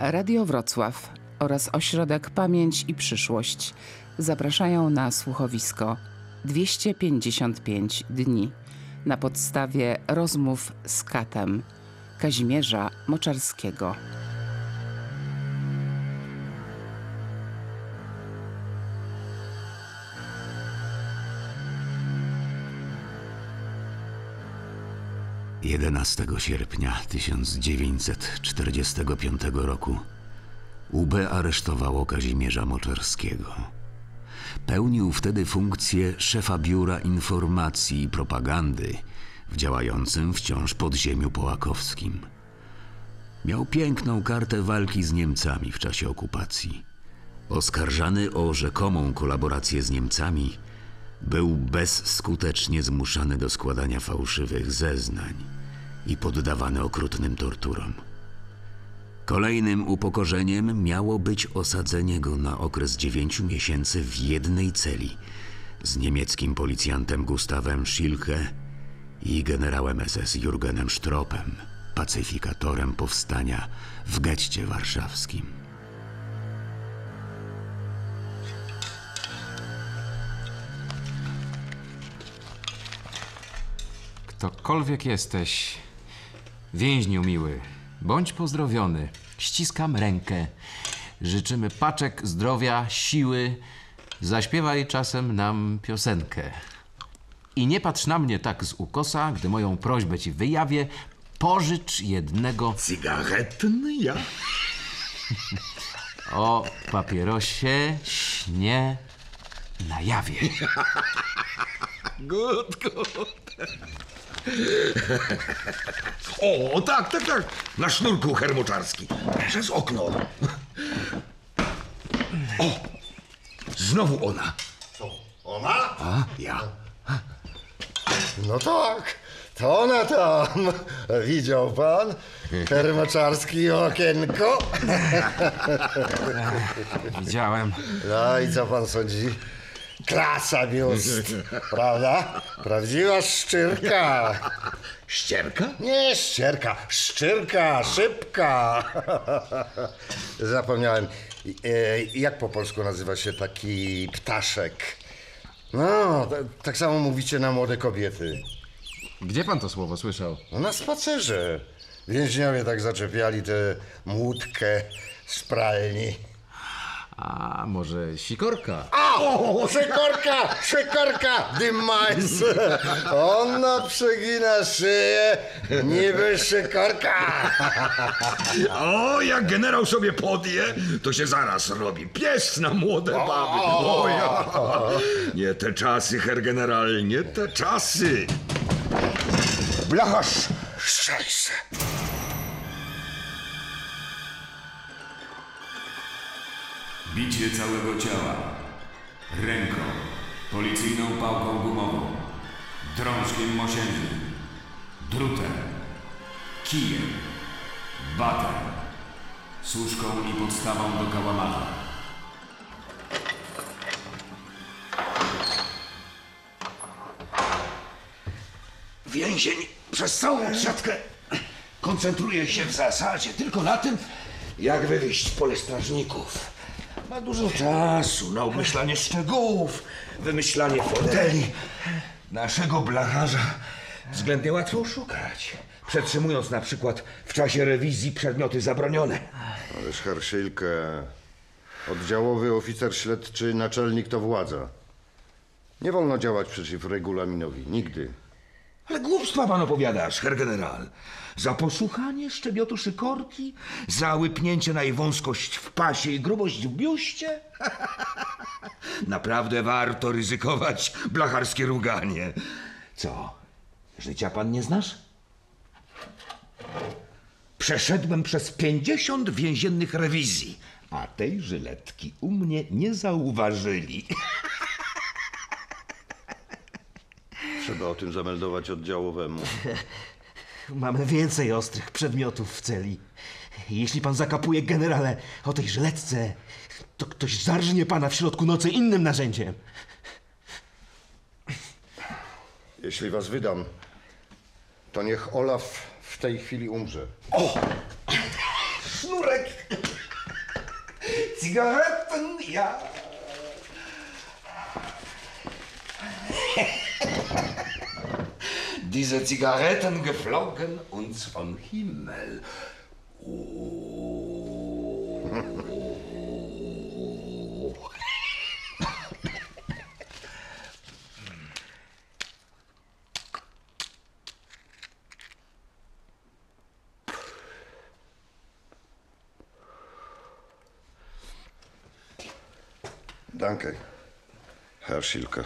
Radio Wrocław oraz ośrodek Pamięć i Przyszłość zapraszają na słuchowisko 255 dni na podstawie rozmów z katem Kazimierza Moczarskiego. Jedenastego sierpnia 1945 roku UB aresztowało Kazimierza Moczarskiego. Pełnił wtedy funkcję szefa Biura Informacji i Propagandy w działającym wciąż podziemiu połakowskim. Miał piękną kartę walki z Niemcami w czasie okupacji. Oskarżany o rzekomą kolaborację z Niemcami, był bezskutecznie zmuszany do składania fałszywych zeznań i poddawany okrutnym torturom. Kolejnym upokorzeniem miało być osadzenie go na okres dziewięciu miesięcy w jednej celi z niemieckim policjantem Gustawem Schilke i generałem SS Jurgenem Stropem, pacyfikatorem powstania w getcie warszawskim. Ktokolwiek jesteś, więźniu miły, bądź pozdrowiony. Ściskam rękę. Życzymy paczek, zdrowia, siły. Zaśpiewaj czasem nam piosenkę. I nie patrz na mnie tak z ukosa, gdy moją prośbę ci wyjawię. Pożycz jednego Zigaretten, ja? o papierosie śnie na jawie. Gut, gut. O, tak, tak, tak. Na sznurku hermoczarski. Przez okno. O! Znowu ona. Ona? A, ja. No tak, to ona tam. Widział pan? Hermoczarski okienko. Widziałem. No i co pan sądzi? Klasa biust, prawda? Prawdziwa szczyrka. Ścierka? Nie ścierka, szczyrka, szybka. Zapomniałem. E, Jak po polsku nazywa się taki ptaszek? No, t- tak samo mówicie na młode kobiety. Gdzie pan to słowo słyszał? No na spacerze. Więźniowie tak zaczepiali tę młódkę z pralni. A może sikorka? O, szykorka, szykorka, dymajs. Ona przegina szyję, niby szykorka. O, jak generał sobie podje, to się zaraz robi pies na młode baby. O, ja. Nie te czasy, herr general, nie te czasy. Blacharz, szczęście. Bicie całego ciała. Ręką. Policyjną pałką gumową. Drążkiem mosiężnym. Drutem. Kijem. Batem. Suszką i podstawą do kałamarza. Więzień przez całą siatkę koncentruje się w zasadzie tylko na tym, jak wywieźć pole strażników. Ma dużo czasu na obmyślanie szczegółów, wymyślanie foteli. Naszego blacharza względnie łatwo oszukać. Przetrzymując na przykład w czasie rewizji przedmioty zabronione. Ależ Herszylkę, oddziałowy oficer śledczy, naczelnik to władza. Nie wolno działać przeciw regulaminowi, nigdy. Ale głupstwa pan opowiadasz, herr general. Za posłuchanie szczebiotu szykorki? Za łypnięcie na jej wąskość w pasie i grubość w biuście? Naprawdę warto ryzykować blacharskie ruganie. Co, życia pan nie znasz? Przeszedłem przez pięćdziesiąt więziennych rewizji, a tej żyletki u mnie nie zauważyli. Trzeba o tym zameldować oddziałowemu. Mamy więcej ostrych przedmiotów w celi. Jeśli pan zakapuje generale o tej żyletce, to ktoś zarżnie pana w środku nocy innym narzędziem. Jeśli was wydam, to niech Olaf w tej chwili umrze. Sznurek Zigaretten, ja. Diese Zigaretten geflogen uns vom Himmel. Danke, Herr Schilke.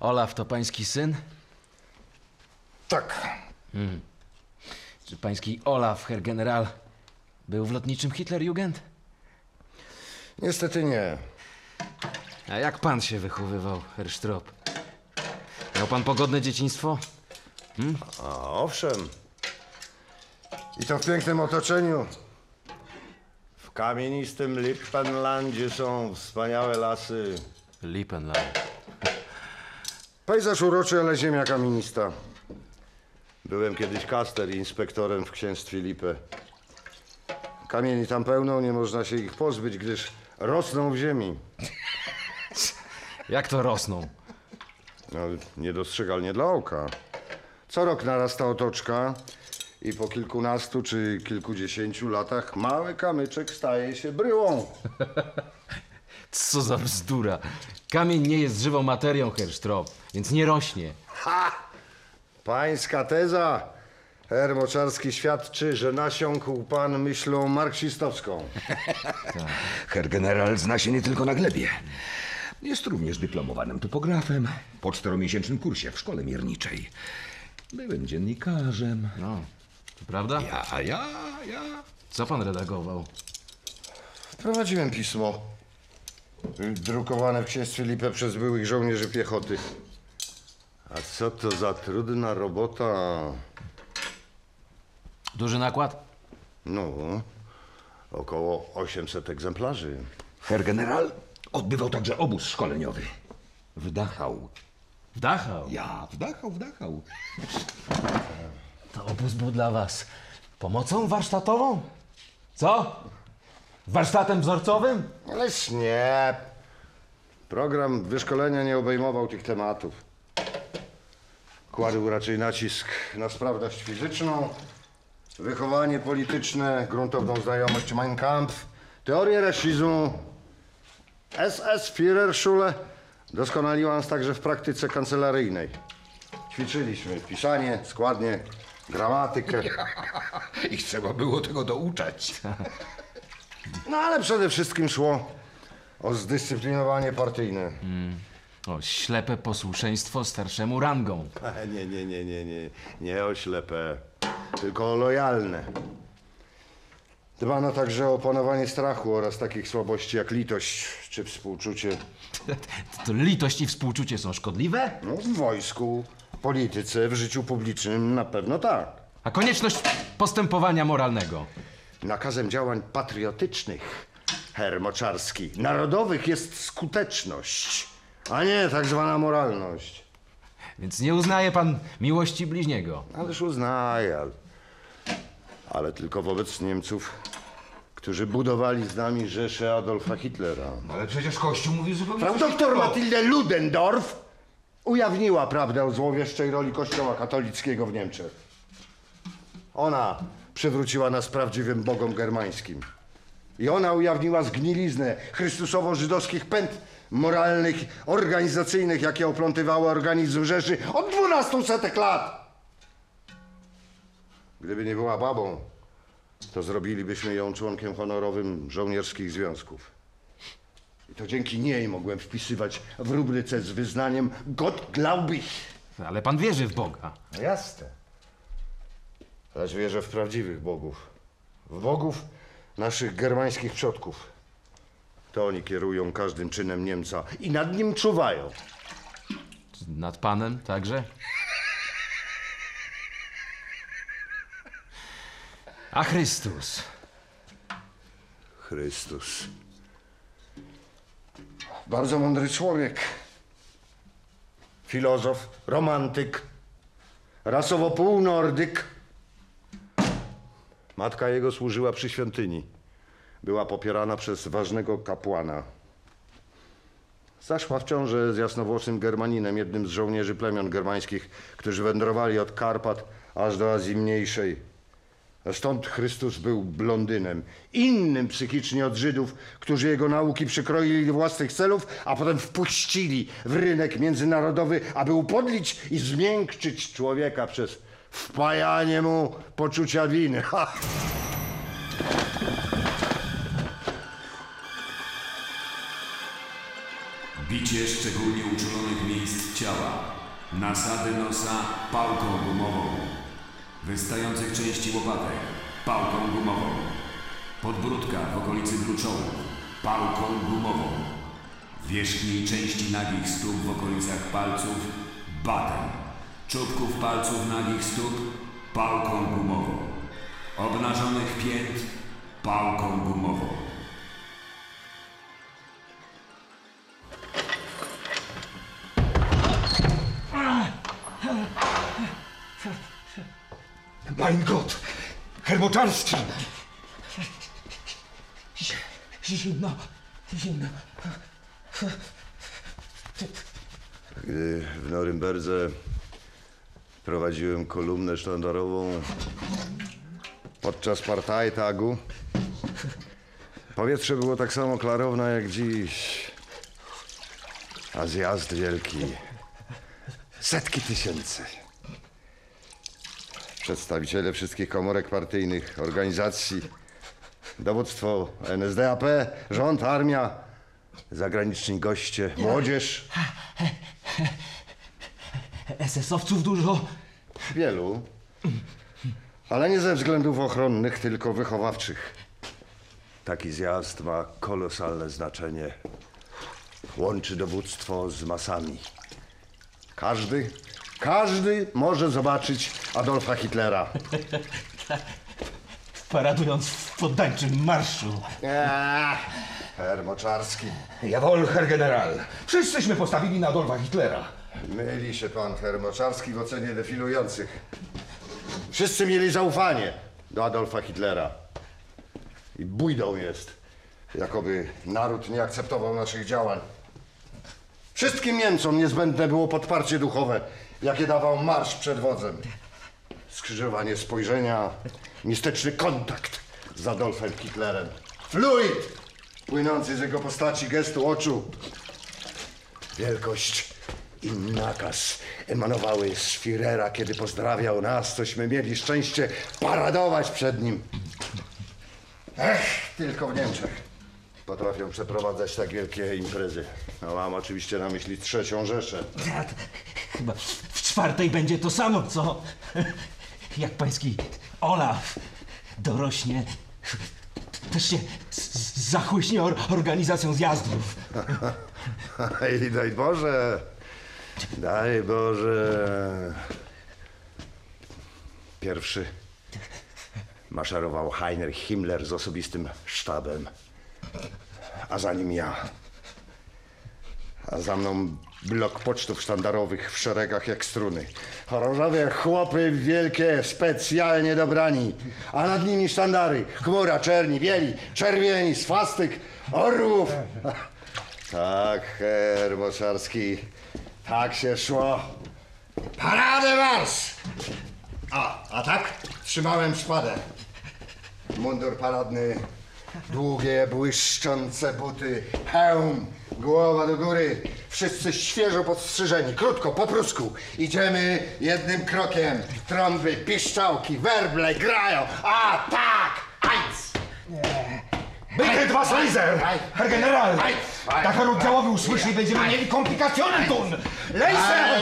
Olaf to pański syn? Tak. Czy pański Olaf, Herr General, był w lotniczym Hitlerjugend? Niestety nie. A jak pan się wychowywał, Herr Strop? Miał pan pogodne dzieciństwo? A owszem. I to w pięknym otoczeniu. W kamienistym Lippenlandzie są wspaniałe lasy. Lippenland. Pejzaż uroczy, ale ziemia kamienista. Byłem kiedyś kaster i inspektorem w księstwie Lippe. Kamieni tam pełno, nie można się ich pozbyć, gdyż rosną w ziemi. Jak to rosną? No, niedostrzegalnie dla oka. Co rok narasta otoczka i po kilkunastu czy kilkudziesięciu latach mały kamyczek staje się bryłą. Co za bzdura. Kamień nie jest żywą materią, Herr Strop, więc nie rośnie. Ha! Pańska teza, Herr Moczarski, świadczy, że nasiąkł pan myślą marksistowską. Herr general zna się nie tylko na glebie. Jest również dyplomowanym topografem po czteromiesięcznym kursie w szkole mierniczej. Byłem dziennikarzem. No, to prawda? Ja, ja, ja. Co pan redagował? Wprowadziłem pismo. Drukowane w księstwie Lippe przez byłych żołnierzy piechoty. A co to za trudna robota? Duży nakład? No, około 800 egzemplarzy. Herr general odbywał także obóz szkoleniowy. W Dachau. W Dachau. Ja, w Dachau, w Dachau. To obóz był dla was pomocą warsztatową? Co? Warsztatem wzorcowym? Ależ nie. Program wyszkolenia nie obejmował tych tematów. Kładł raczej nacisk na sprawność fizyczną, wychowanie polityczne, gruntowną znajomość Mein Kampf, teorię rasizmu, SS Führerschule doskonaliła nas także w praktyce kancelaryjnej. Ćwiczyliśmy pisanie, składnie, gramatykę. Ich trzeba było tego douczać. No ale przede wszystkim szło o zdyscyplinowanie partyjne. O, ślepe posłuszeństwo starszemu rangą. Nie, nie, nie, nie, nie. Nie o ślepe, tylko o lojalne. Dbano także o opanowanie strachu oraz takich słabości jak litość czy współczucie. To litość i współczucie są szkodliwe? No, w wojsku, w polityce, w życiu publicznym na pewno tak. A konieczność postępowania moralnego? Nakazem działań patriotycznych, Herr Moczarski, narodowych jest skuteczność, a nie tak zwana moralność. Więc nie uznaje pan miłości bliźniego. Ależ uznaję, ale, ale tylko wobec Niemców, którzy budowali z nami Rzeszę Adolfa Hitlera. Ale przecież Kościół mówi zupełnie Frau doktor. Matilde Ludendorff ujawniła prawdę o złowieszczej roli Kościoła katolickiego w Niemczech. Ona przywróciła nas prawdziwym bogom germańskim. I ona ujawniła zgniliznę chrystusowo-żydowskich pęd moralnych, organizacyjnych, jakie oplątywały organizm Rzeszy od 12 setek lat. Gdyby nie była babą, to zrobilibyśmy ją członkiem honorowym żołnierskich związków. I to dzięki niej mogłem wpisywać w rubryce z wyznaniem Gott glaub ich. Ale pan wierzy w Boga. No jasne. Lecz wierzę w prawdziwych bogów. W bogów naszych germańskich przodków. To oni kierują każdym czynem Niemca i nad nim czuwają. Nad panem także? A Chrystus? Chrystus. Bardzo mądry człowiek. filozof, romantyk, rasowo półnordyk. Matka jego służyła przy świątyni. Była popierana przez ważnego kapłana. Zaszła w ciążę z jasnowłosym Germaninem, jednym z żołnierzy plemion germańskich, którzy wędrowali od Karpat aż do Azji Mniejszej. Stąd Chrystus był blondynem, innym psychicznie od Żydów, którzy jego nauki przykroili do własnych celów, a potem wpuścili w rynek międzynarodowy, aby upodlić i zmiękczyć człowieka przez wpajanie mu poczucia winy. Ha! Bicie szczególnie uczulonych miejsc ciała. Nasady nosa pałką gumową. Wystających części łopatek pałką gumową. Podbródka w okolicy gruczołów pałką gumową. Wierzchniej części nagich stóp w okolicach palców batem. Czubków palców nagich stóp pałką gumową. Obnażonych pięt pałką gumową. Mein Gott! Herr Moczarski! Zimno, zimno. Gdy w Norymberdze prowadziłem kolumnę sztandarową podczas Partajtagu, powietrze było tak samo klarowne jak dziś. A zjazd wielki. Setki tysięcy. Przedstawiciele wszystkich komórek partyjnych, organizacji, dowództwo NSDAP, rząd, armia, zagraniczni goście, młodzież. SS-owców dużo. Wielu, ale nie ze względów ochronnych, tylko wychowawczych. Taki zjazd ma kolosalne znaczenie. Łączy dowództwo z masami. Każdy, każdy może zobaczyć Adolfa Hitlera. Paradując w poddańczym marszu. Eee, Herr Moczarski. Jawohl, Herr General. Wszyscyśmy postawili na Adolfa Hitlera. Myli się pan, Herr Moczarski, w ocenie defilujących. Wszyscy mieli zaufanie do Adolfa Hitlera. I bójdą jest, jakoby naród nie akceptował naszych działań. Wszystkim Niemcom niezbędne było podparcie duchowe, jakie dawał marsz przed wodzem. Skrzyżowanie spojrzenia, mistyczny kontakt z Adolfem Hitlerem. Fluid płynący z jego postaci, gestu oczu, Wielkość i nakaz emanowały z Führera, kiedy pozdrawiał nas, cośmy mieli szczęście paradować przed nim. Ech, tylko w Niemczech potrafią przeprowadzać tak wielkie imprezy. No mam oczywiście na myśli trzecią Rzeszę. Chyba w czwartej będzie to samo, co? Jak pański Olaf dorośnie, też się zachłyśnie or organizacją zjazdów. I daj Boże, daj Boże. Pierwszy maszerował Heinrich Himmler z osobistym sztabem, a za nim ja. A za mną blok pocztów sztandarowych w szeregach jak struny. Chorążowie chłopy wielkie, specjalnie dobrani, a nad nimi sztandary. Chmura, czerni, bieli, czerwieni, swastyk, orłów. Tak, herr Moczarski, tak się szło. Parady marsz! A, a tak? Trzymałem szpadę. Mundur paradny, długie, błyszczące buty, hełm, głowa do góry. Wszyscy świeżo podstrzyżeni, krótko, po prusku. Idziemy jednym krokiem. Trąby, piszczałki, werble grają. A tak! Eins! Bitte etwas leiser! Herr General! Dachar oddziałowy usłyszy i będziemy mieli komplikacjonen tun! Leiser!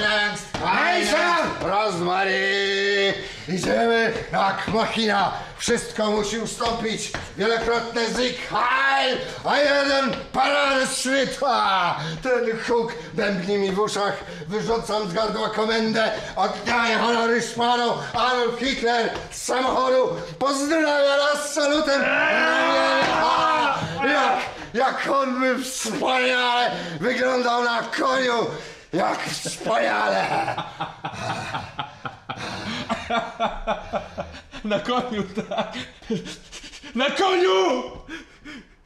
Leiser! Rozmary! Idziemy jak machina. Wszystko musi ustąpić. Wielokrotny zyk. Heil! A jeden paradeschritt. A! Ten huk bębni mi w uszach. Wyrzucam z gardła komendę. Oddaję honory szpanom. Adolf Hitler z samochodu pozdrawia nas salutem. Jak, jak on by wspaniale wyglądał na koniu. Jak wspaniale! Na koniu, tak. Na koniu!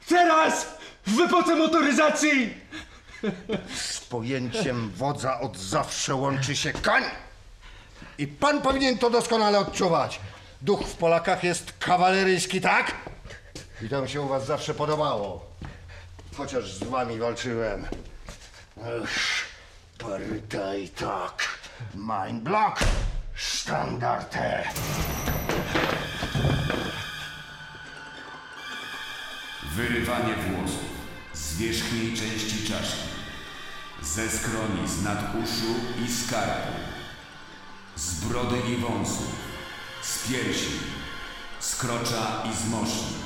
Teraz! W epoce motoryzacji! Z pojęciem wodza od zawsze łączy się koń. I pan powinien to doskonale odczuwać. Duch w Polakach jest kawaleryjski, tak? I to mi się u was zawsze podobało. Chociaż z wami walczyłem. Ech, Partaj tak. Mein Block. Standarte. Wyrywanie włosów z wierzchniej części czaszki, ze skroni, z naduszu i z karku, z brody i wąsów, z piersi, z krocza i z moszni.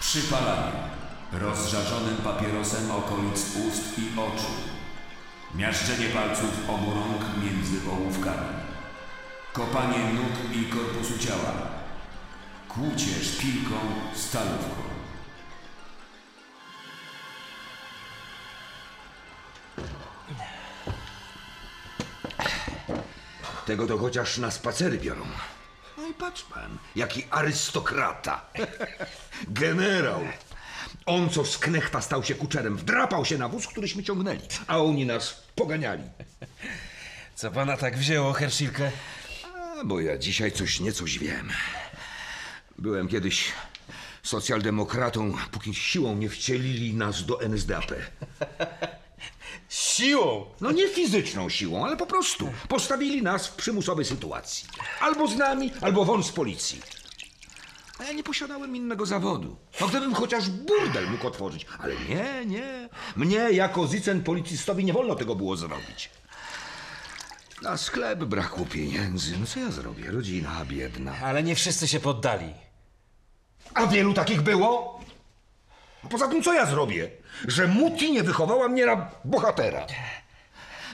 Przypalanie rozżarzonym papierosem okolic ust i oczu. Miażdżenie palców obu rąk między ołówkami. Kopanie nóg i korpusu ciała. Kłucie szpilką, stalówką. Tego to chociaż na spacery biorą. No i patrz pan, jaki arystokrata. Generał. On, co z knechta stał się kuczerem, wdrapał się na wóz, któryśmy ciągnęli, a oni nas poganiali. Co pana tak wzięło, Herszilkę? A, bo ja dzisiaj coś niecoś wiem. Byłem kiedyś socjaldemokratą, póki siłą nie wcielili nas do NSDAP. Siłą! No nie fizyczną siłą, ale po prostu postawili nas w przymusowej sytuacji. Albo z nami, albo won z policji. A ja nie posiadałem innego zawodu. No gdybym chociaż burdel mógł otworzyć. Ale nie, nie. Mnie jako zicen policistowi nie wolno tego było zrobić. Na sklep brakło pieniędzy. No co ja zrobię? Rodzina biedna. Ale nie wszyscy się poddali. A wielu takich było? A poza tym co ja zrobię? Że Muti nie wychowała mnie na bohatera.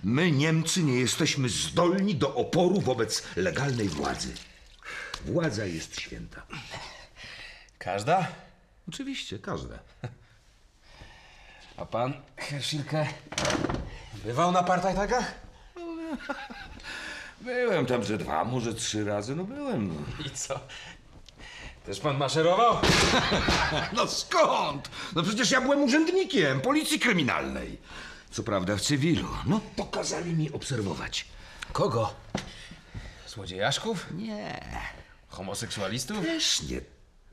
My, Niemcy, nie jesteśmy zdolni do oporu wobec legalnej władzy. Władza jest święta. Każda? Oczywiście, każda. A pan, Herszilkę, bywał na partajtakach? Byłem tam ze dwa, może trzy razy, no byłem. No, I co? Też pan maszerował? no skąd? No przecież ja byłem urzędnikiem policji kryminalnej. Co prawda w cywilu. No, pokazali mi obserwować. Kogo? Złodziejaszków? Nie, Homoseksualistów? Też nie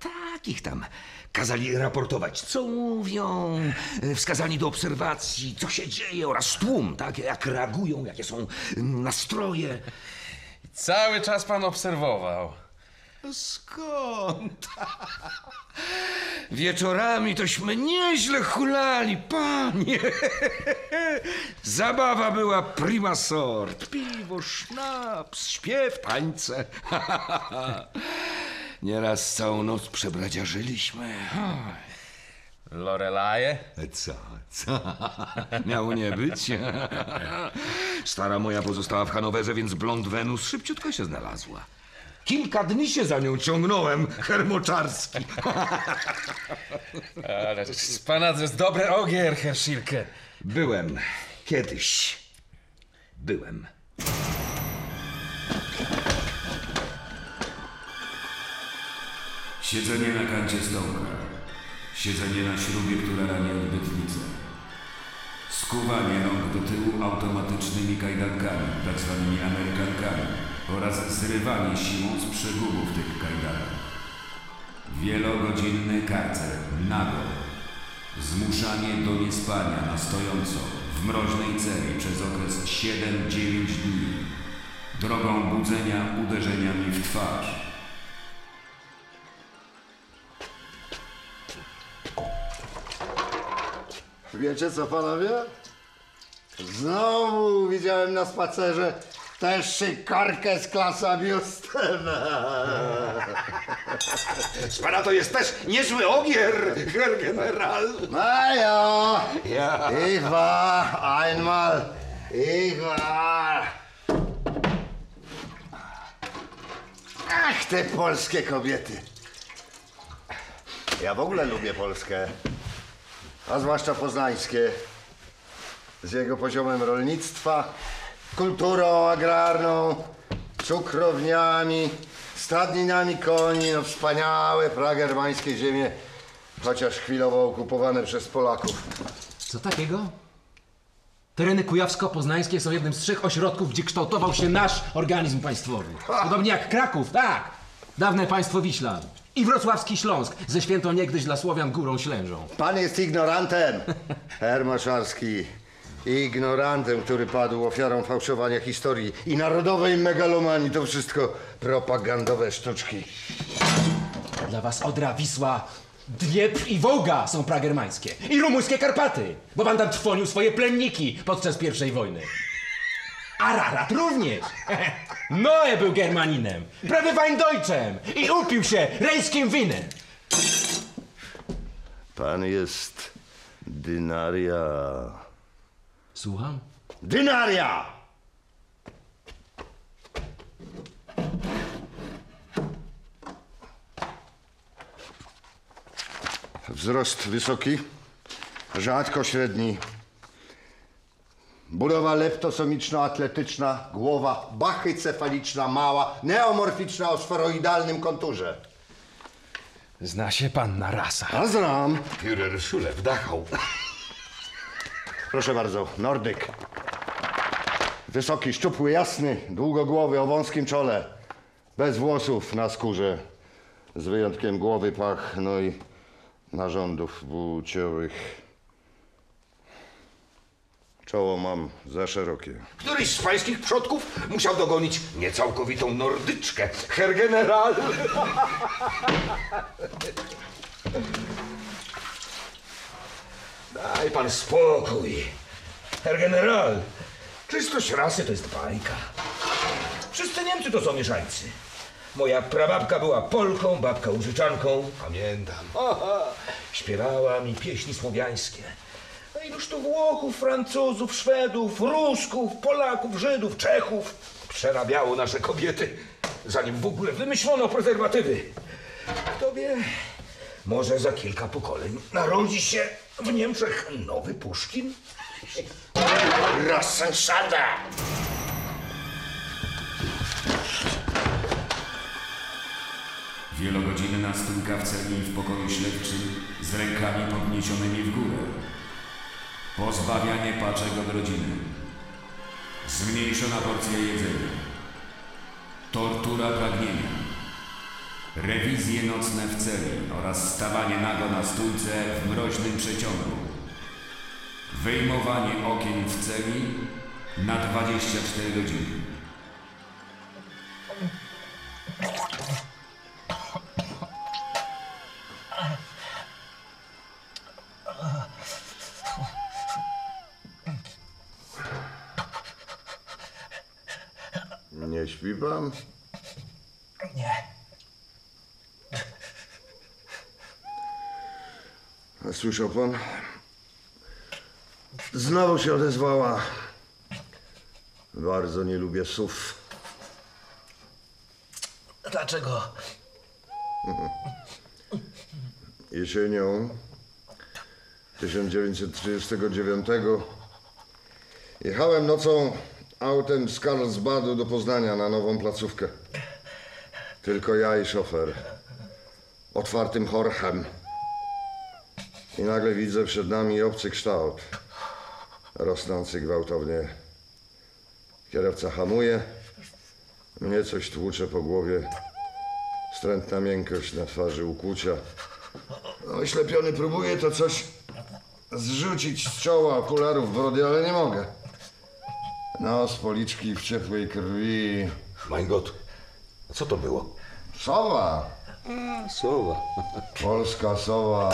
takich tam. Kazali raportować, co mówią, e, wskazani do obserwacji, co się dzieje oraz tłum, tak? Jak reagują, jakie są nastroje. Cały czas pan obserwował. Skąd? Wieczorami tośmy nieźle hulali, panie. Zabawa była prima sort. Piwo, sznaps, śpiew, tańce. Nieraz całą noc przebradziarzyliśmy. Lorelaje? Co, co? Miało nie być? Stara moja pozostała w Hanowerze, więc blond Wenus szybciutko się znalazła. Kilka dni się za nią ciągnąłem, hermoczarski. Ale z pana to jest dobry ogier, Herszilkę. Byłem kiedyś. Byłem. Siedzenie na kancie stołka. Siedzenie na śrubie, która rani odbytnicę. Skuwanie rąk do tyłu automatycznymi kajdankami, tak zwanymi amerykankami oraz zrywanie siłą z przegubów tych kajdanek. Wielogodzinny karcer, nago. Zmuszanie do niespania na stojąco w mroźnej celi przez okres 7-9 dni. Drogą budzenia uderzeniami w twarz. Wiecie co, panowie? Znowu widziałem na spacerze tę szykarkę z klasa biustem. Z pana to jest też niezły ogier, herr general. Na ja! Ja. Ich war einmal, ich war... Ach, te polskie kobiety. Ja w ogóle lubię Polskę, a zwłaszcza poznańskie. z jego poziomem rolnictwa, kulturą agrarną, cukrowniami, stadninami koni, no wspaniałe pragermańskie ziemie, chociaż chwilowo okupowane przez Polaków. Co takiego? Tereny kujawsko-poznańskie są jednym z trzech ośrodków, gdzie kształtował się nasz organizm państwowy. Podobnie jak Kraków, tak! Dawne państwo Wiśla. I wrocławski Śląsk, ze świętą niegdyś dla Słowian górą Ślężą. Pan jest ignorantem, Hermaszarski. Ignorantem, który padł ofiarą fałszowania historii i narodowej megalomanii. To wszystko propagandowe sztuczki. Dla was Odra, Wisła, Dniepr i Wołga są pragermańskie. I rumuńskie Karpaty, bo pan tam trwonił swoje plenniki podczas pierwszej wojny. Ararat również. Noe był Germaninem, prawie Weindeutschem i upił się rejskim winem. Pan jest dynaria. Słucham? Dynaria! Wzrost wysoki, rzadko średni. Budowa leptosomiczno-atletyczna, głowa bachycefaliczna, mała, neomorficzna o sferoidalnym konturze. Zna się pan na rasach. A znam. Führer Schulew Dachau. Proszę bardzo, Nordyk. Wysoki, szczupły, jasny, długogłowy, o wąskim czole. Bez włosów na skórze. Z wyjątkiem głowy, pach, no i narządów płciowych. Czoło mam za szerokie. Któryś z pańskich przodków musiał dogonić niecałkowitą nordyczkę. Herr General. Daj pan spokój. Herr General, czystość rasy to jest bajka. Wszyscy Niemcy to są mieszańcy. Moja prababka była Polką, babka Użyczanką. Pamiętam. Śpiewała mi pieśni słowiańskie. Iluż tu Włochów, Francuzów, Szwedów, Rusków, Polaków, Żydów, Czechów przerabiało nasze kobiety, zanim w ogóle wymyślono prezerwatywy. Kto wie, może za kilka pokoleń narodzi się w Niemczech nowy Puszkin? Rassensada! Wielogodzinna stójka w celi w pokoju śledczym z rękami podniesionymi w górę. Pozbawianie paczek od rodziny. Zmniejszona porcja jedzenia. Tortura pragnienia. Rewizje nocne w celi oraz stawanie nago na stójce w mroźnym przeciągu. Wyjmowanie okien w celi na 24 godziny. Nie śpi pan? Nie. A Słyszał pan? Znowu się odezwała. Bardzo nie lubię sów. Dlaczego? Jesienią 1939 jechałem nocą autem z Karlsbadu do Poznania na nową placówkę. Tylko ja i szofer. Otwartym chorchem. I nagle widzę przed nami obcy kształt. Rosnący gwałtownie. Kierowca hamuje. Mnie coś tłucze po głowie. Wstrętna miękkość na twarzy ukłucia. No, Oślepiony próbuję to coś zrzucić z czoła okularów brody, ale nie mogę. No, z policzki w ciepłej krwi. Mein Gott, co to było? Sowa! Sowa. Polska sowa.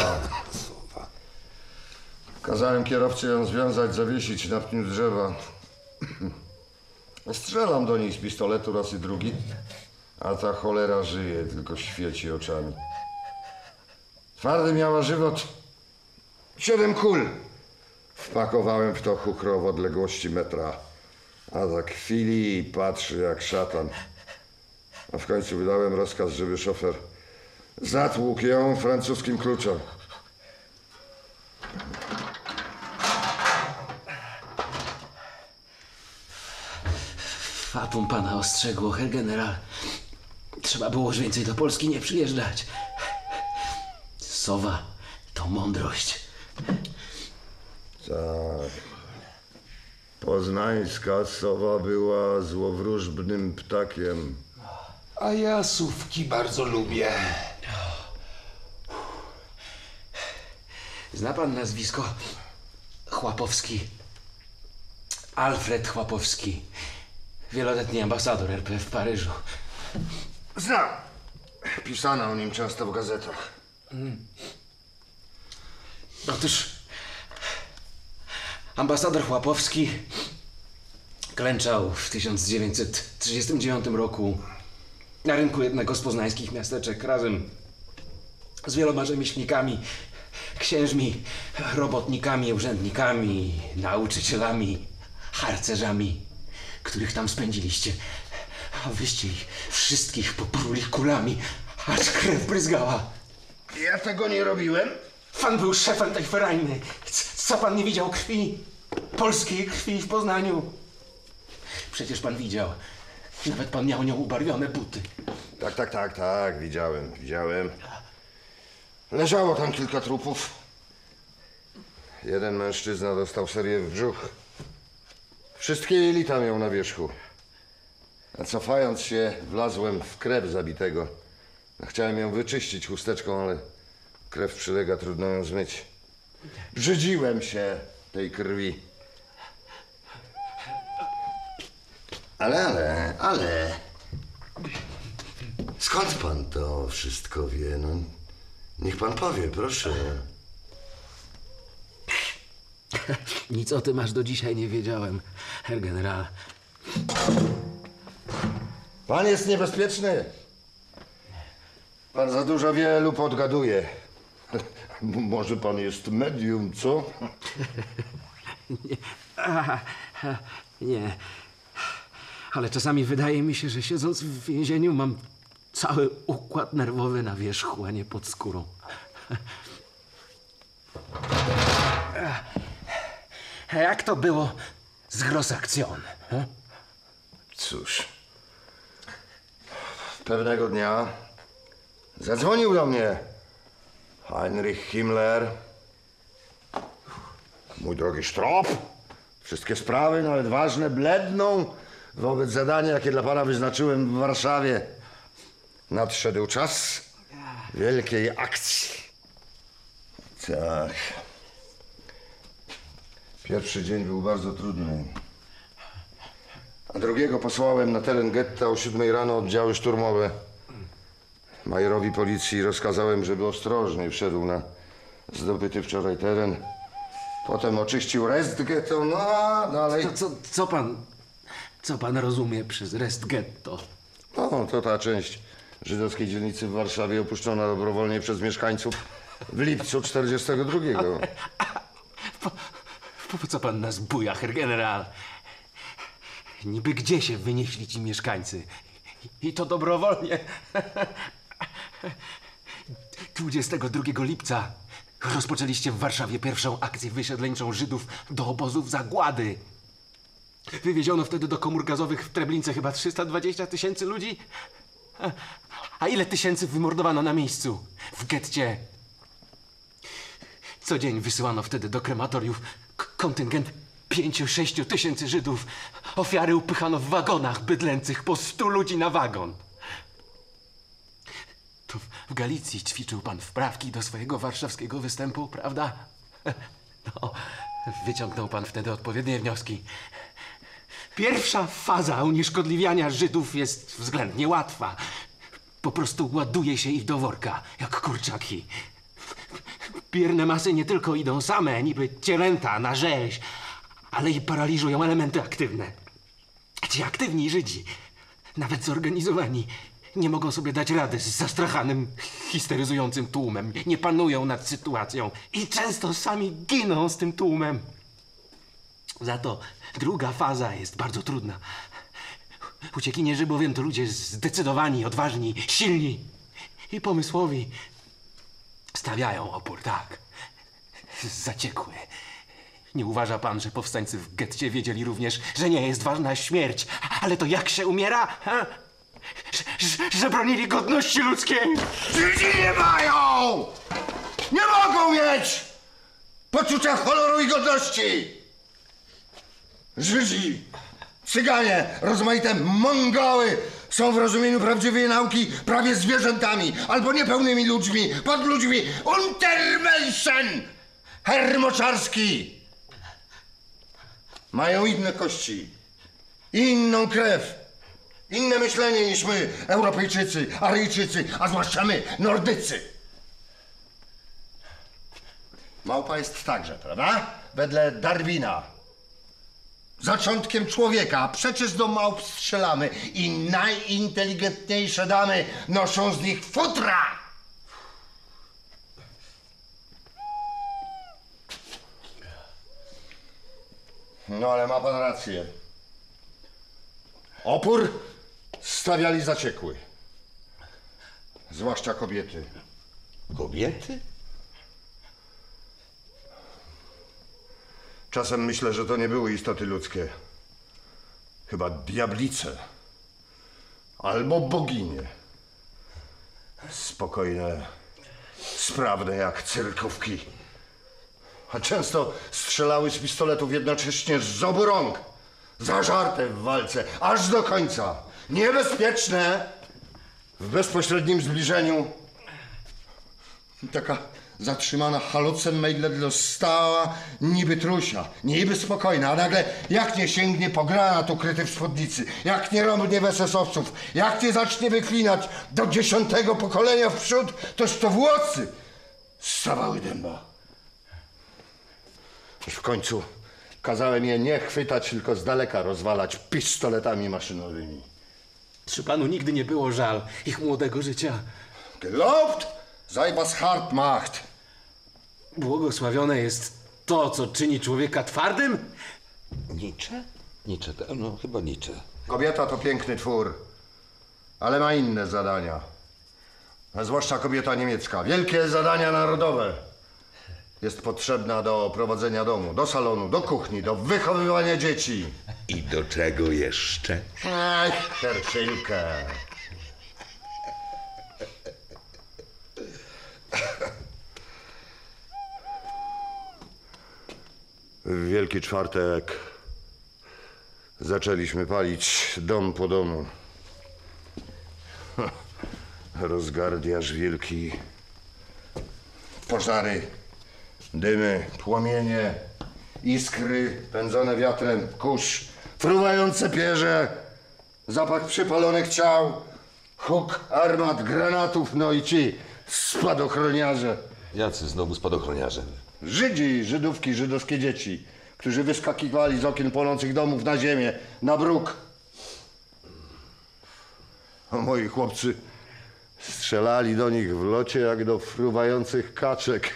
Kazałem kierowcy ją związać, zawiesić na pniu drzewa. Strzelam do niej z pistoletu raz i drugi, a ta cholera żyje, tylko świeci oczami. Twardy miała żywot. Siedem kul. Wpakowałem w to chukro w odległości metra, a za chwili patrzy jak szatan. A w końcu wydałem rozkaz, żeby szofer zatłukł ją francuskim kluczem. Fatum pana ostrzegło, herr general. Trzeba było już więcej do Polski nie przyjeżdżać. Sowa to mądrość. Tak. Poznańska sowa była złowróżbnym ptakiem. A ja sówki bardzo lubię. Zna pan nazwisko Chłapowski? Alfred Chłapowski. Wieloletni ambasador RP w Paryżu. Znam. Pisano o nim często w gazetach. Otóż ambasador Chłapowski klęczał w 1939 roku na rynku jednego z poznańskich miasteczek razem z wieloma rzemieślnikami, księżmi, robotnikami, urzędnikami, nauczycielami, harcerzami, których tam spędziliście. A wyście ich wszystkich popruli kulami, aż krew bryzgała. Ja tego nie robiłem. Pan był szefem tej ferajny. Co pan nie widział krwi? Polskiej krwi w Poznaniu. Przecież pan widział. Nawet pan miał nią ubarwione buty. Tak, tak, tak, tak, widziałem, widziałem. Leżało tam kilka trupów. Jeden mężczyzna dostał serię w brzuch. Wszystkie jelita miał na wierzchu. A cofając się, wlazłem w krew zabitego. Chciałem ją wyczyścić chusteczką, ale krew przylega, trudno ją zmyć. Brzydziłem się tej krwi. Ale, ale, ale... Skąd pan to wszystko wie? No, niech pan powie, proszę. Nic o tym aż do dzisiaj nie wiedziałem, Herr General. Pan jest niebezpieczny. Pan za dużo wie lub odgaduje. M- Może pan jest medium, co? Ha, nie. Ale czasami wydaje mi się, że siedząc w więzieniu mam cały układ nerwowy na wierzchu, a nie pod skórą. A jak to było z Grossaktion? he? Cóż. Pewnego dnia zadzwonił do mnie Heinrich Himmler. Mój drogi Strop, wszystkie sprawy, nawet ważne, bledną wobec zadania, jakie dla pana wyznaczyłem w Warszawie. Nadszedł czas wielkiej akcji. Tak. Pierwszy dzień był bardzo trudny. A drugiego posłałem na teren getta o siódmej rano oddziały szturmowe. Majorowi policji rozkazałem, żeby ostrożnie wszedł na zdobyty wczoraj teren. Potem oczyścił rest getto, no a dalej... Co, co, co pan. Co pan rozumie przez rest getto? No, to ta część żydowskiej dzielnicy w Warszawie opuszczona dobrowolnie przez mieszkańców w lipcu 42. Po, po co pan nas buja, Herr General? Niby gdzie się wynieśli ci mieszkańcy? I to dobrowolnie. 22 lipca rozpoczęliście w Warszawie pierwszą akcję wysiedleńczą Żydów do obozów zagłady. Wywieziono wtedy do komór gazowych w Treblince chyba 320 tysięcy ludzi. A- A ile tysięcy wymordowano na miejscu? W getcie co dzień wysyłano wtedy do krematoriów kontyngent pięciu, sześciu tysięcy Żydów. Ofiary upychano w wagonach bydlęcych po stu ludzi na wagon. To w- Galicji ćwiczył pan wprawki do swojego warszawskiego występu, prawda? No, wyciągnął pan wtedy odpowiednie wnioski. Pierwsza faza unieszkodliwiania Żydów jest względnie łatwa. Po prostu ładuje się ich do worka, jak kurczaki. Bierne masy nie tylko idą same, niby cielęta na rzeź, ale i paraliżują elementy aktywne. Ci aktywni Żydzi, nawet zorganizowani, nie mogą sobie dać rady z zastrachanym, histeryzującym tłumem. Nie panują nad sytuacją i często sami giną z tym tłumem. Za to druga faza jest bardzo trudna. Uciekinierzy bowiem to ludzie zdecydowani, odważni, silni i pomysłowi. Stawiają opór, tak. Zaciekły. Nie uważa pan, że powstańcy w getcie wiedzieli również, że nie jest ważna śmierć, ale to jak się umiera? Ha? Że, że, bronili godności ludzkiej! Żydzi nie mają! Nie mogą mieć poczucia honoru i godności! Żydzi, Cyganie, rozmaite Mongoły są w rozumieniu prawdziwej nauki prawie zwierzętami albo niepełnymi ludźmi, pod ludźmi. Untermenschen! Herr Moczarski! Mają inne kości, inną krew, inne myślenie niż my, Europejczycy, Aryjczycy, a zwłaszcza my, Nordycy. Małpa jest także, prawda? Wedle Darwina. Zaczątkiem człowieka, a przecież do małp strzelamy i najinteligentniejsze damy noszą z nich futra! No ale ma pan rację. Opór stawiali zaciekły. Zwłaszcza kobiety. Kobiety? Czasem myślę, że to nie były istoty ludzkie. Chyba diablice. Albo boginie. Spokojne, sprawne jak cyrkówki. A często strzelały z pistoletów jednocześnie z obu rąk. Zażarte w walce, aż do końca. Niebezpieczne. W bezpośrednim zbliżeniu Taka zatrzymana halucem Meidledlo stała niby trusia, niby spokojna, a nagle jak nie sięgnie po granat ukryty w spódnicy, jak nie rąbnie w SS-owców, jak nie zacznie wyklinać do dziesiątego pokolenia w przód, toż to włosy stawały dęba. W końcu kazałem je nie chwytać, tylko z daleka rozwalać pistoletami maszynowymi. Czy panu nigdy nie było żal ich młodego życia? Gelobt sei was hart macht. Błogosławione jest to, co czyni człowieka twardym? Nietzsche? Nietzsche, to- no chyba Nietzsche. Kobieta to piękny twór, ale ma inne zadania. A zwłaszcza kobieta niemiecka. Wielkie zadania narodowe. Jest potrzebna do prowadzenia domu, do salonu, do kuchni, do wychowywania dzieci. I do czego jeszcze? Ach, Herszylkę. W Wielki Czwartek zaczęliśmy palić dom po domu. Rozgardiaż wielki. Pożary, dymy, płomienie, iskry pędzone wiatrem, kurz, fruwające pierze, zapach przypalonych ciał, huk armat, granatów, no i ci spadochroniarze. Jacy znowu spadochroniarze? Żydzi, Żydówki, żydowskie dzieci, którzy wyskakiwali z okien płonących domów na ziemię, na bruk. A moi chłopcy strzelali do nich w locie jak do fruwających kaczek.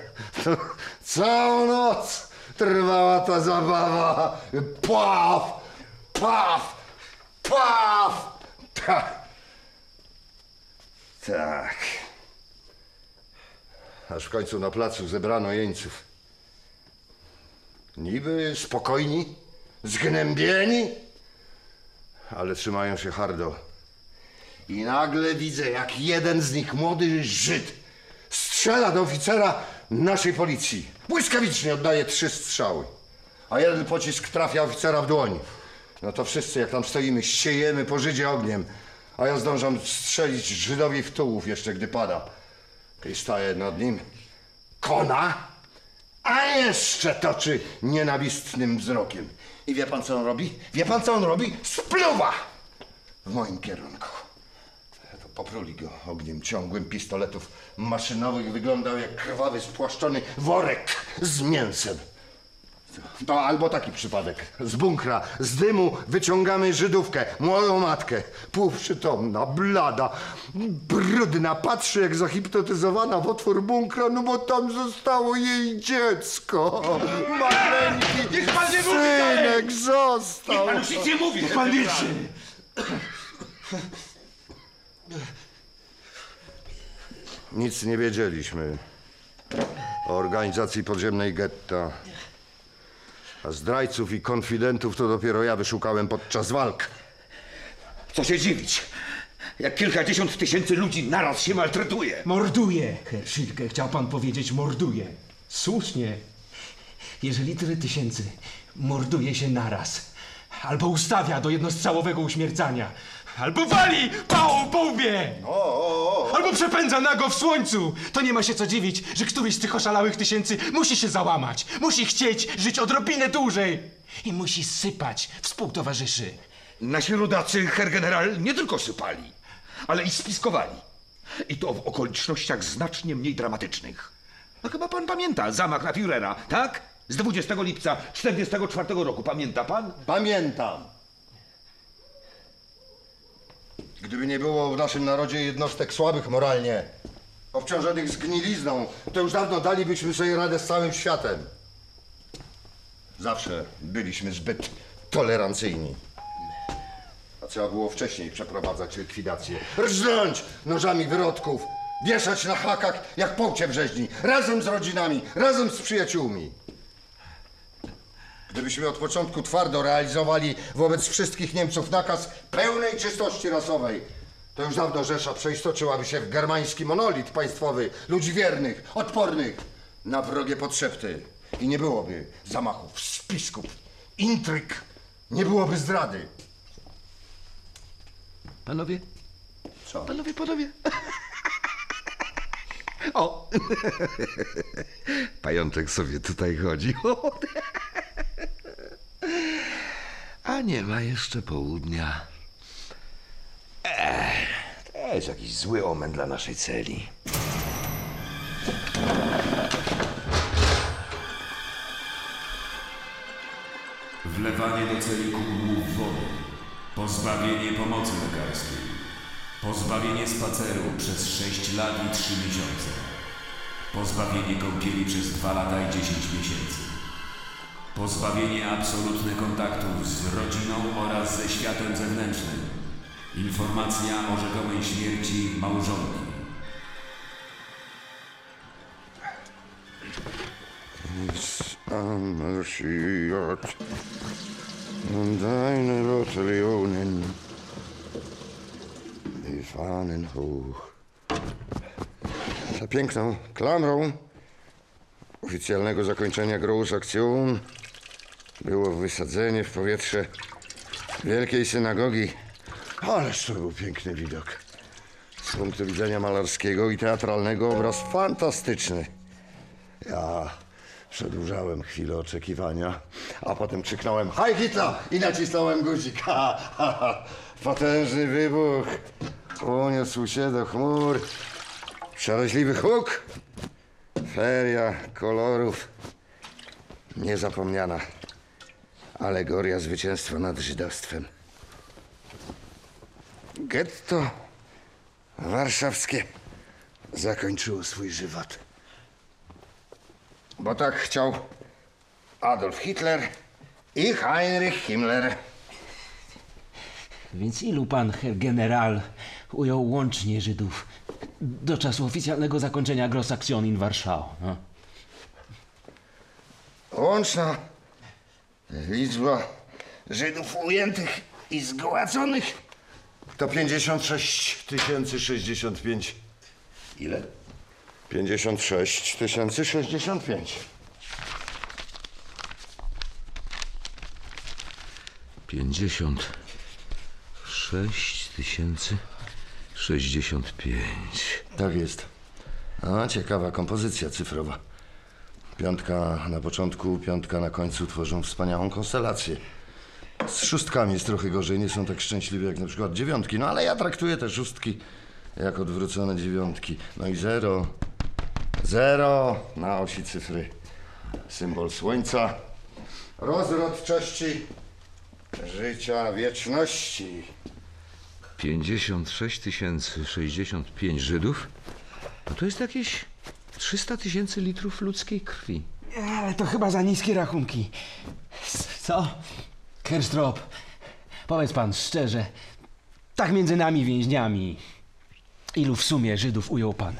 Całą noc trwała ta zabawa. Pław, pław, pław. Tak. Tak. Aż w końcu na placu zebrano jeńców. Niby spokojni, zgnębieni, ale trzymają się hardo. I nagle widzę, jak jeden z nich, młody Żyd, strzela do oficera naszej policji. Błyskawicznie oddaje trzy strzały, a jeden pocisk trafia oficera w dłoń. No to wszyscy, jak tam stoimy, siejemy po Żydzie ogniem, a ja zdążam strzelić Żydowi w tułów jeszcze, gdy pada. I staje nad nim kona, a jeszcze toczy nienawistnym wzrokiem. I wie pan, co on robi? Wie pan, co on robi? Spluwa w moim kierunku. Popruli go ogniem ciągłym pistoletów maszynowych. Wyglądał jak krwawy, spłaszczony worek z mięsem. To albo taki przypadek. Z bunkra, z dymu wyciągamy Żydówkę, młodą matkę. Półprzytomna, blada, brudna. Patrzy jak zahipnotyzowana w otwór bunkra, no bo tam zostało jej dziecko. Maleńki Niech pan nie mówi dalej! synek został. Pan już nic nie mówi! Pan milczy! Nic nie wiedzieliśmy o organizacji podziemnej getta. A zdrajców i konfidentów to dopiero ja wyszukałem podczas walk. Co się dziwić, jak kilkadziesiąt tysięcy ludzi naraz się maltretuje. Morduje! Herr Schilke, chciał pan powiedzieć morduje. Słusznie. Jeżeli tyle tysięcy morduje się naraz, albo ustawia do jednostrzałowego uśmiercania, albo wali pałą po łbie, albo przepędza nago w słońcu, to nie ma się co dziwić, że któryś z tych oszalałych tysięcy musi się załamać, musi chcieć żyć odrobinę dłużej i musi sypać współtowarzyszy. Nasi rodacy, herr general, nie tylko sypali, ale i spiskowali. I to w okolicznościach znacznie mniej dramatycznych. No chyba pan pamięta zamach na Führera, tak? Z 20 lipca 44 roku, pamięta pan? Pamiętam. Gdyby nie było w naszym narodzie jednostek słabych moralnie, obciążonych zgnilizną, to już dawno dalibyśmy sobie radę z całym światem. Zawsze byliśmy zbyt tolerancyjni. A trzeba było wcześniej przeprowadzać likwidację. Rżnąć nożami wyrodków, wieszać na hakach jak połcie rzeźni, razem z rodzinami, razem z przyjaciółmi. Gdybyśmy od początku twardo realizowali wobec wszystkich Niemców nakaz pełnej czystości rasowej, to już dawno Rzesza przeistoczyłaby się w germański monolit państwowy, ludzi wiernych, odpornych na wrogie podszepty. I nie byłoby zamachów, spisków, intryg, nie byłoby zdrady. Panowie, Co? panowie, panowie. O! Pajączek sobie tutaj chodzi. A nie ma jeszcze południa. Ech, to jest jakiś zły omen dla naszej celi. Wlewanie do celi kubłów wody. Pozbawienie pomocy lekarskiej. Pozbawienie spaceru przez 6 lat i 3 miesiące. Pozbawienie kąpieli przez 2 lata i 10 miesięcy. Pozbawienie absolutnych kontaktów z rodziną oraz ze światem zewnętrznym. Informacja o rzekomej śmierci małżonki. Und deine Bataillonen, die Fahnen hoch. Za piękną klamrą oficjalnego zakończenia Großaktion było wysadzenie w powietrze wielkiej synagogi. Ależ to był piękny widok. Z punktu widzenia malarskiego i teatralnego obraz fantastyczny. Ja przedłużałem chwilę oczekiwania, a potem krzyknąłem Haj Hitler! i nacisnąłem guzik. Ha, ha, ha. Potężny wybuch uniósł się do chmur. Przeraźliwy huk. Feria kolorów. Niezapomniana alegoria zwycięstwa nad żydostwem. Getto warszawskie zakończyło swój żywot. Bo tak chciał Adolf Hitler i Heinrich Himmler. Więc ilu pan, herr general, ujął łącznie Żydów do czasu oficjalnego zakończenia Grossaktion in Warschau? No? Łączna liczba Żydów ujętych i zgładzonych to 56 065. Ile? 56 065. Pięćdziesiąt sześć tysięcy sześćdziesiąt pięć. Tak jest. A ciekawa kompozycja cyfrowa. Piątka na początku, piątka na końcu tworzą wspaniałą konstelację. Z szóstkami jest trochę gorzej, nie są tak szczęśliwe jak na przykład dziewiątki, no ale ja traktuję te szóstki jak odwrócone dziewiątki. No i zero, zero na osi cyfry. Symbol słońca, rozrodczości, życia, wieczności. Pięćdziesiąt sześć tysięcy sześćdziesiąt pięć Żydów? No to jest jakieś 300 tysięcy litrów ludzkiej krwi. Ale to chyba za niskie rachunki. Co? Kerstrop, powiedz pan szczerze, tak między nami więźniami, ilu w sumie Żydów ujął pan?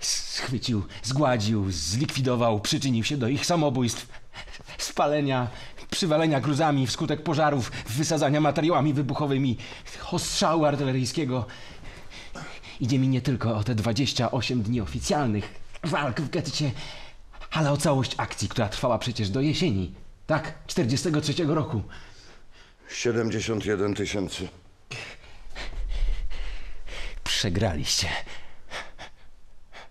Schwycił, zgładził, zlikwidował, przyczynił się do ich samobójstw, spalenia, przywalenia gruzami wskutek pożarów, wysadzania materiałami wybuchowymi, ostrzału artyleryjskiego. Idzie mi nie tylko o te 28 dni oficjalnych walk w getcie, ale o całość akcji, która trwała przecież do jesieni. Tak, 43 roku. 71 tysięcy. Przegraliście.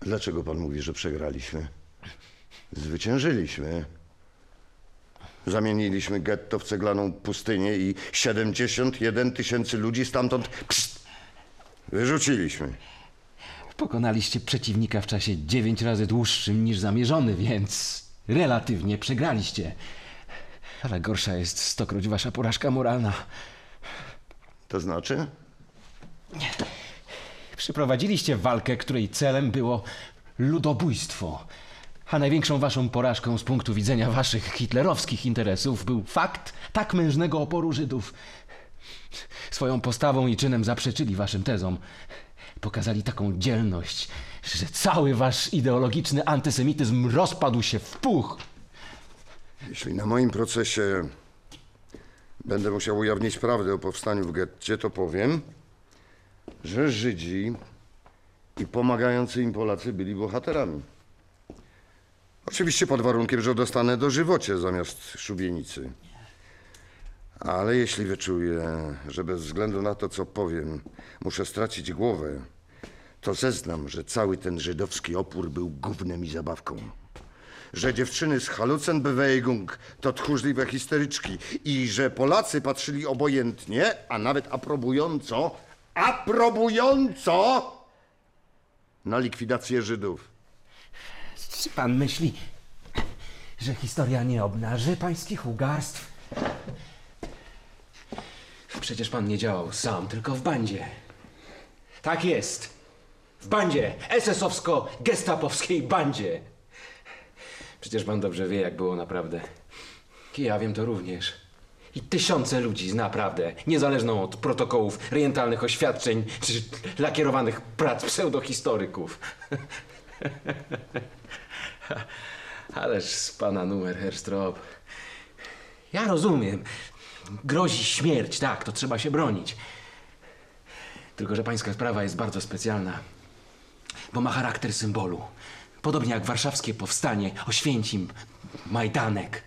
Dlaczego pan mówi, że przegraliśmy? Zwyciężyliśmy. Zamieniliśmy getto w ceglaną pustynię i 71 tysięcy ludzi stamtąd pst, wyrzuciliśmy. Pokonaliście przeciwnika w czasie 9 razy dłuższym niż zamierzony, więc relatywnie przegraliście. Ale gorsza jest stokroć wasza porażka moralna. To znaczy? Przeprowadziliście walkę, której celem było ludobójstwo. A największą waszą porażką z punktu widzenia waszych hitlerowskich interesów był fakt tak mężnego oporu Żydów. Swoją postawą i czynem zaprzeczyli waszym tezom. Pokazali taką dzielność, że cały wasz ideologiczny antysemityzm rozpadł się w puch. Jeśli na moim procesie będę musiał ujawnić prawdę o powstaniu w getcie, to powiem, że Żydzi i pomagający im Polacy byli bohaterami. Oczywiście pod warunkiem, że dostanę dożywocie zamiast szubienicy. Ale jeśli wyczuję, że bez względu na to, co powiem, muszę stracić głowę, to zeznam, że cały ten żydowski opór był gównem i zabawką. Że dziewczyny z Halucenbewegung to tchórzliwe histeryczki i że Polacy patrzyli obojętnie, a nawet aprobująco, aprobująco na likwidację Żydów. Czy pan myśli, że historia nie obnaży pańskich ugarstw? Przecież pan nie działał sam, tylko w bandzie. Tak jest. W bandzie. SS-owsko-gestapowskiej bandzie. Przecież pan dobrze wie, jak było naprawdę. I ja wiem to również. I tysiące ludzi naprawdę, niezależną od protokołów, rejentalnych oświadczeń czy lakierowanych prac pseudohistoryków. Ależ z pana numer, Herstrop. Ja rozumiem. Grozi śmierć, tak, to trzeba się bronić. Tylko, że pańska sprawa jest bardzo specjalna, bo ma charakter symbolu. Podobnie jak warszawskie powstanie, Oświęcim, Majdanek.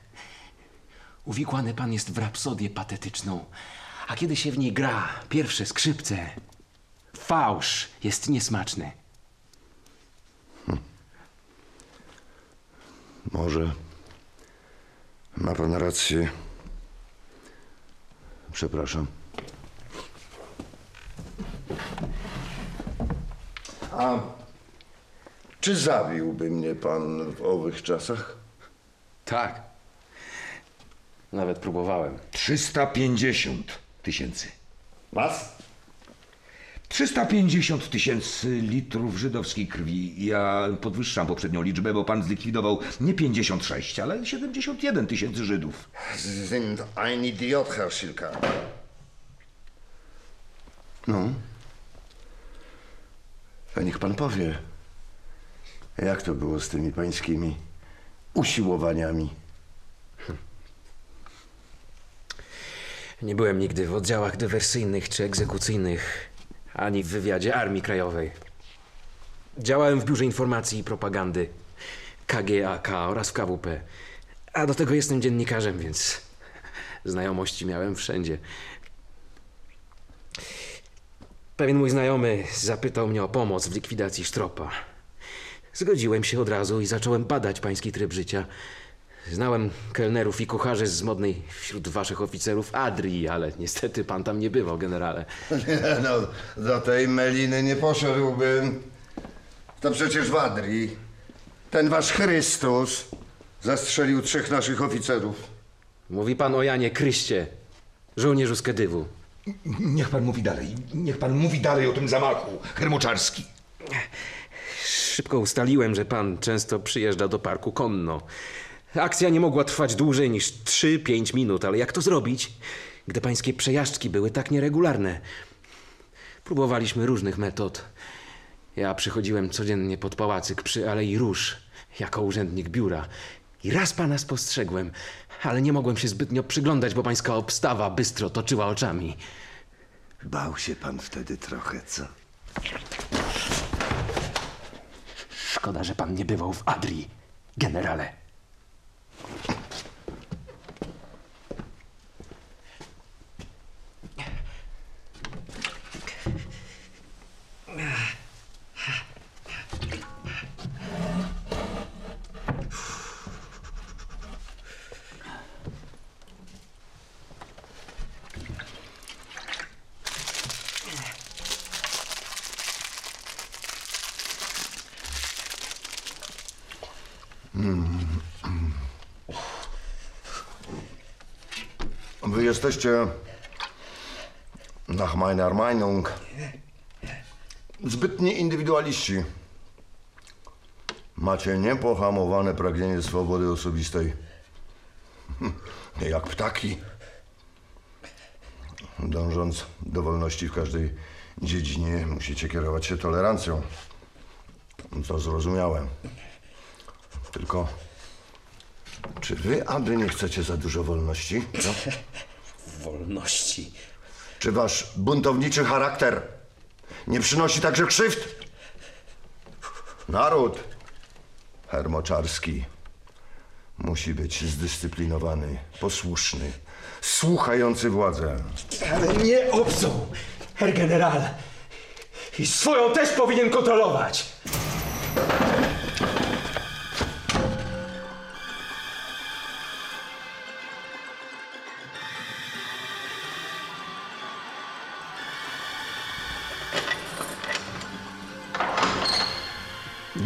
Uwikłany pan jest w rapsodię patetyczną, a kiedy się w niej gra pierwsze skrzypce, fałsz jest niesmaczny. Może ma pan rację. Przepraszam. A czy zawiłby mnie pan w owych czasach? Tak. Nawet próbowałem. 350 tysięcy. Was? 350 tysięcy litrów żydowskiej krwi. Ja podwyższam poprzednią liczbę, bo pan zlikwidował nie 56, ale 71 tysięcy Żydów. Sie sind ein Idiot, Herr Schilka. No. A niech pan powie, jak to było z tymi pańskimi usiłowaniami? Nie byłem nigdy w oddziałach dywersyjnych czy egzekucyjnych, ani w wywiadzie Armii Krajowej. Działałem w Biurze Informacji i Propagandy, KGAK oraz w KWP. A do tego jestem dziennikarzem, więc znajomości miałem wszędzie. Pewien mój znajomy zapytał mnie o pomoc w likwidacji Sztropa. Zgodziłem się od razu i zacząłem badać pański tryb życia. Znałem kelnerów i kucharzy z modnej wśród waszych oficerów Adrii, ale niestety pan tam nie bywał, generale. Nie, no, do tej meliny nie poszedłbym. To przecież Wadri, ten wasz Chrystus, zastrzelił trzech naszych oficerów. Mówi pan o Janie Kryście, żołnierzu z Kedywu. Niech pan mówi dalej. Niech pan mówi dalej o tym zamachu. Hermoczarski. Szybko ustaliłem, że pan często przyjeżdża do parku konno. Akcja nie mogła trwać dłużej niż 3-5 minut, ale jak to zrobić, gdy pańskie przejażdżki były tak nieregularne? Próbowaliśmy różnych metod. Ja przychodziłem codziennie pod pałacyk przy Alei Róż jako urzędnik biura. I raz pana spostrzegłem, ale nie mogłem się zbytnio przyglądać, bo pańska obstawa bystro toczyła oczami. Bał się pan wtedy trochę, co? Szkoda, że pan nie bywał w Adrii, generale. Jesteście, nach meiner Meinung, zbytni indywidualiści. Macie niepohamowane pragnienie swobody osobistej. Jak ptaki. Dążąc do wolności w każdej dziedzinie, musicie kierować się tolerancją. To zrozumiałe. Tylko, czy wy, Andry, nie chcecie za dużo wolności? Co? Wolności. Czy wasz buntowniczy charakter nie przynosi także krzywd? Naród hermoczarski musi być zdyscyplinowany, posłuszny, słuchający władzę. Ale nie obcą, herr general. I swoją też powinien kontrolować.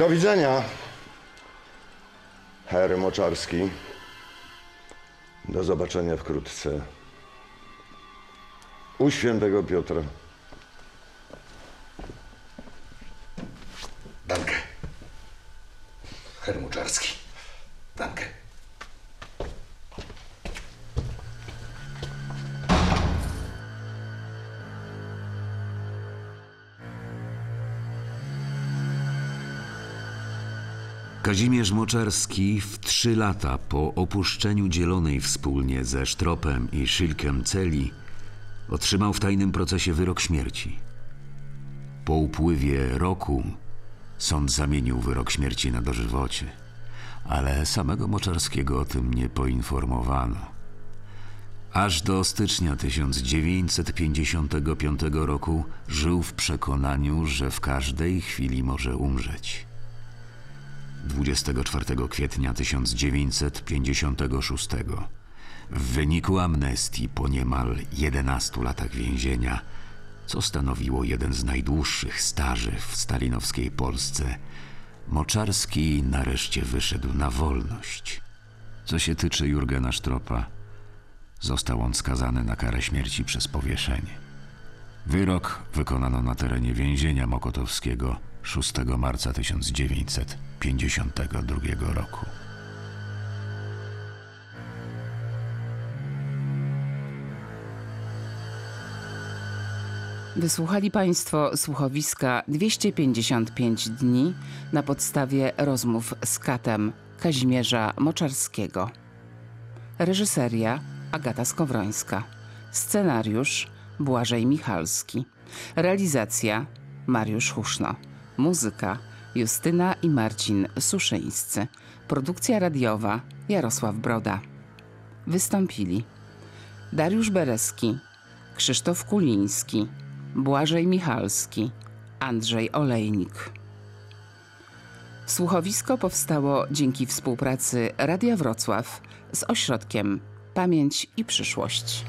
Do widzenia, herr Moczarski. Do zobaczenia wkrótce. U świętego Piotra. Danke. Herr Kazimierz Moczarski w trzy lata po opuszczeniu dzielonej wspólnie ze Sztropem i Szylkiem celi otrzymał w tajnym procesie wyrok śmierci. Po upływie roku sąd zamienił wyrok śmierci na dożywocie, ale samego Moczarskiego o tym nie poinformowano. Aż do stycznia 1955 roku żył w przekonaniu, że w każdej chwili może umrzeć. 24 kwietnia 1956 w wyniku amnestii po niemal 11 latach więzienia, co stanowiło jeden z najdłuższych staży w stalinowskiej Polsce, Moczarski nareszcie wyszedł na wolność. Co się tyczy Jurgena Sztropa, został on skazany na karę śmierci przez powieszenie. Wyrok wykonano na terenie więzienia mokotowskiego 6 marca 1952 roku. Wysłuchali Państwo słuchowiska 255 dni na podstawie rozmów z katem Kazimierza Moczarskiego. Reżyseria Agata Skowrońska. Scenariusz Błażej Michalski. Realizacja Mariusz Huszno. Muzyka Justyna i Marcin Suszyńscy. Produkcja radiowa Jarosław Broda. Wystąpili Dariusz Bereski, Krzysztof Kuliński, Błażej Michalski, Andrzej Olejnik. Słuchowisko powstało dzięki współpracy Radia Wrocław z ośrodkiem Pamięć i Przyszłość.